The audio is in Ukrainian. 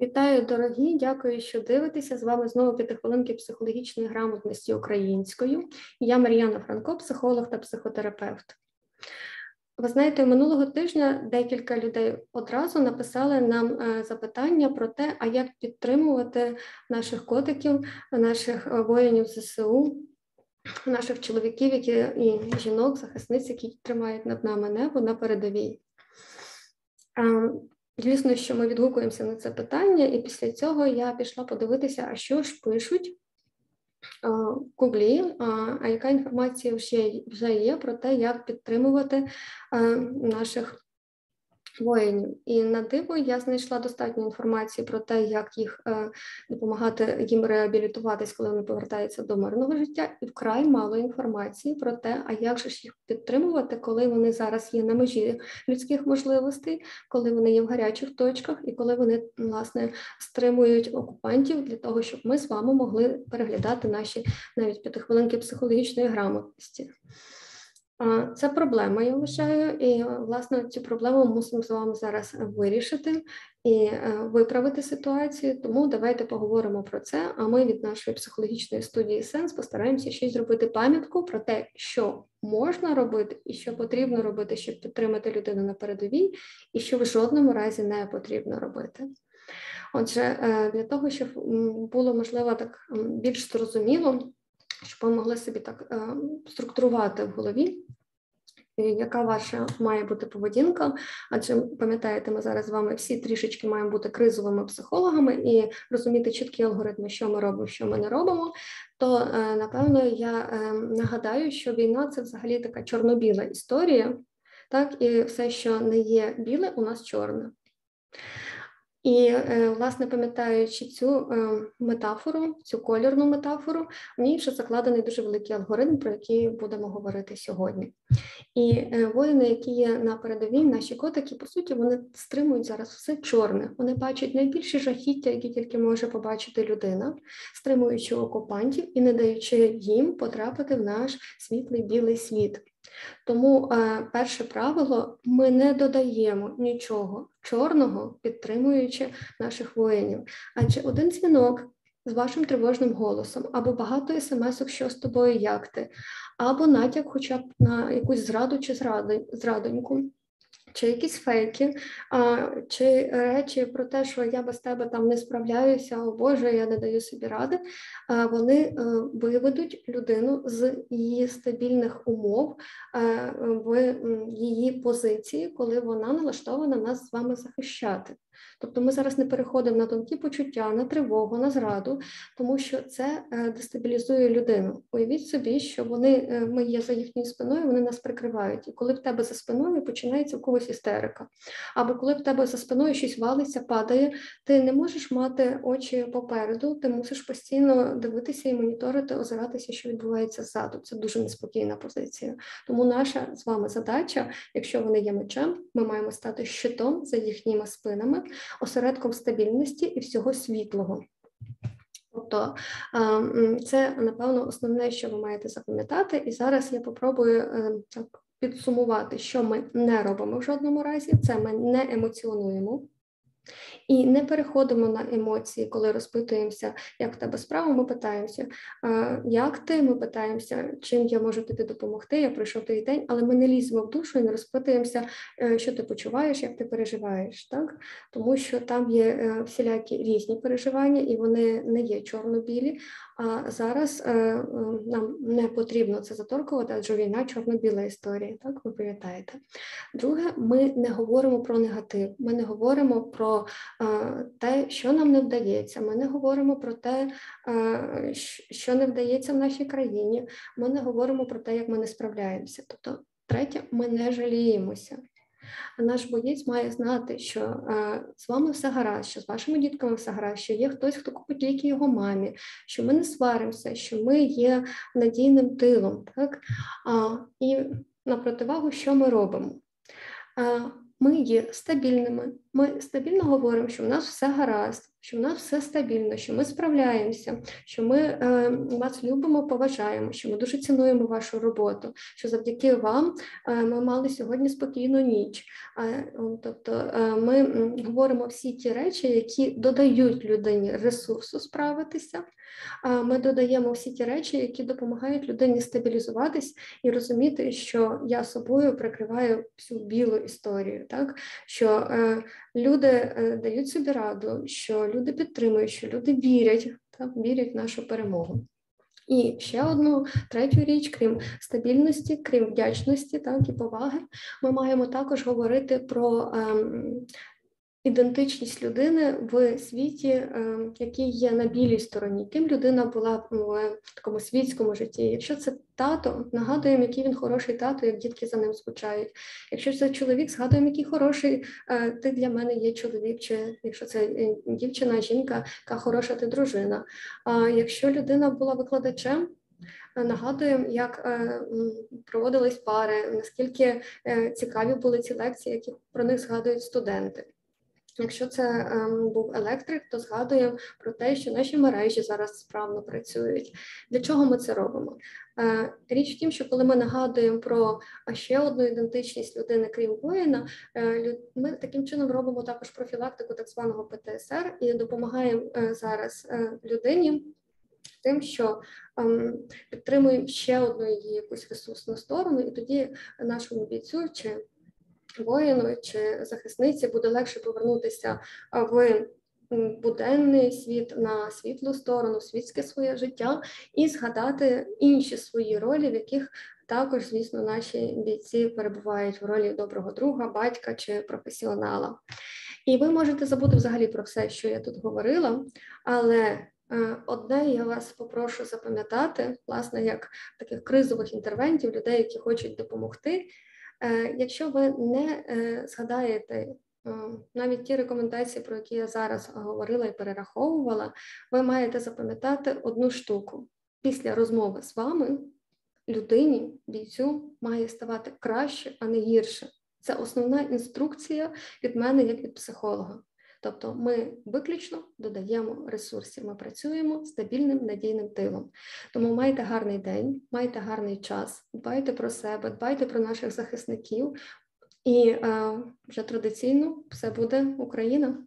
Вітаю, дорогі! Дякую, що дивитеся. З вами знову п'ятихвилинки психологічної грамотності українською. Я Мар'яна Франко, психолог та психотерапевт. Ви знаєте, минулого тижня декілька людей одразу написали нам е, запитання про те, а як підтримувати наших котиків, наших е, воїнів ЗСУ, наших чоловіків, які і жінок, захисниць, які тримають над нами небо на передовій. Звісно, що ми відгукуємося на це питання, і після цього я пішла подивитися, а що ж пишуть в Гуглі, а яка інформація вже є про те, як підтримувати наших воїнів. І на диво я знайшла достатньо інформації про те, як їх е, допомагати їм реабілітуватись, коли вони повертаються до мирного життя, і вкрай мало інформації про те, а як же ж їх підтримувати, коли вони зараз є на межі людських можливостей, коли вони є в гарячих точках, і коли вони власне стримують окупантів для того, щоб ми з вами могли переглядати наші навіть п'ятихвилинки психологічної грамотності. Це проблема, я вважаю, і власне цю проблему мусимо з вами зараз вирішити і е, виправити ситуацію. Тому давайте поговоримо про це. А ми від нашої психологічної студії Сенс постараємося й зробити пам'ятку про те, що можна робити і що потрібно робити, щоб підтримати людину на передовій, і що в жодному разі не потрібно робити. Отже, е, для того, щоб було можливо так більш зрозуміло щоб ви могли собі так е, структурувати в голові, яка ваша має бути поведінка? Адже пам'ятаєте, ми зараз з вами всі трішечки маємо бути кризовими психологами і розуміти чіткі алгоритми, що ми робимо, що ми не робимо. То е, напевно я е, нагадаю, що війна це взагалі така чорно-біла історія, так і все, що не є біле, у нас чорне. І, е, власне, пам'ятаючи цю е, метафору, цю колірну метафору, в ній вже закладений дуже великий алгоритм, про який будемо говорити сьогодні. І е, воїни, які є на передовій, наші котики, по суті, вони стримують зараз все чорне. Вони бачать найбільші жахіття, які тільки може побачити людина, стримуючи окупантів і не даючи їм потрапити в наш світлий білий світ. Тому е, перше правило: ми не додаємо нічого чорного, підтримуючи наших воїнів. Адже один дзвінок з вашим тривожним голосом, або багато смс-ок, що з тобою, як ти, або натяк, хоча б на якусь зраду чи зрадоньку чи якісь фейки, а, чи речі про те, що я без тебе там не справляюся, о Боже, я не даю собі ради, а, вони е, виведуть людину з її стабільних умов е, в її позиції, коли вона налаштована нас з вами захищати. Тобто ми зараз не переходимо на тонкі почуття, на тривогу, на зраду, тому що це е, дестабілізує людину. Уявіть собі, що вони е, ми є за їхньою спиною, вони нас прикривають. І коли в тебе за спиною починається в когось істерика, або коли в тебе за спиною щось валиться, падає, ти не можеш мати очі попереду, ти мусиш постійно дивитися і моніторити, озиратися, що відбувається ззаду. Це дуже неспокійна позиція. Тому наша з вами задача, якщо вони є мечем, ми маємо стати щитом за їхніми спинами осередком стабільності і всього світлого. Тобто це, напевно, основне, що ви маєте запам'ятати, і зараз я попробую е, так підсумувати, що ми не робимо в жодному разі. Це ми не емоціонуємо. І не переходимо на емоції, коли розпитуємося, як в тебе справа, ми питаємося, як ти? Ми питаємося, чим я можу тобі допомогти. Я пройшов той день, але ми не ліземо в душу і не розпитуємося, е, що ти почуваєш, як ти переживаєш, так? Тому що там є е, всілякі різні переживання, і вони не є чорно-білі. А зараз е, нам не потрібно це заторкувати, адже війна чорно-біла історія, так ви пам'ятаєте. Друге, ми не говоримо про негатив, ми не говоримо про те, що нам не вдається. Ми не говоримо про те, що не вдається в нашій країні. Ми не говоримо про те, як ми не справляємося. Тобто, третє, ми не жаліємося. А наш боєць має знати, що е, з вами все гаразд, що з вашими дітками все гаразд, що є хтось, хто купить ліки його мамі, що ми не сваримося, що ми є надійним тилом. Так? А, І на противагу, що ми робимо? Ми є стабільними. Ми стабільно говоримо, що в нас все гаразд, що в нас все стабільно, що ми справляємося, що ми е, вас любимо, поважаємо, що ми дуже цінуємо вашу роботу, що завдяки вам е, ми мали сьогодні спокійну ніч. Тобто е, ми говоримо всі ті речі, які додають людині ресурсу справитися. Ми додаємо всі ті речі, які допомагають людині стабілізуватись і розуміти, що я собою прикриваю всю білу історію, так що е, люди е, дають собі раду, що люди підтримують, що люди вірять, та вірять в нашу перемогу. І ще одну третю річ, крім стабільності, крім вдячності, так і поваги, ми маємо також говорити про ем, ідентичність людини в світі, е, який є на білій стороні, ким людина була в такому світському житті. Якщо це тато, нагадуємо, який він хороший тато, як дітки за ним скучають. Якщо це чоловік, згадуємо, який хороший е, ти для мене є чоловік, чи якщо це е, дівчина, жінка, яка хороша ти дружина. А якщо людина була викладачем. Нагадуємо, як проводились пари, наскільки цікаві були ці лекції, які про них згадують студенти. Якщо це ем, був електрик, то згадуємо про те, що наші мережі зараз справно працюють. Для чого ми це робимо? Е, річ в тім, що коли ми нагадуємо про ще одну ідентичність людини, крім воїна, е, ми таким чином робимо також профілактику так званого ПТСР і допомагаємо е, зараз е, людині. Тим, що ем, підтримуємо ще одну її якусь ресурсну сторону, і тоді нашому бійцю чи воїну чи захисниці буде легше повернутися в буденний світ на світлу сторону, світське своє життя і згадати інші свої ролі, в яких також, звісно, наші бійці перебувають в ролі доброго друга, батька чи професіонала. І ви можете забути взагалі про все, що я тут говорила, але е, Одне я вас попрошу запам'ятати, власне, як таких кризових інтервентів, людей, які хочуть допомогти, якщо ви не е, згадаєте е, навіть ті рекомендації, про які я зараз говорила і перераховувала, ви маєте запам'ятати одну штуку. Після розмови з вами людині, бійцю, має ставати краще, а не гірше. Це основна інструкція від мене як від психолога. Тобто ми виключно додаємо ресурсів, ми працюємо стабільним надійним тилом. Тому майте гарний день, майте гарний час, дбайте про себе, дбайте про наших захисників, і е, вже традиційно все буде Україна.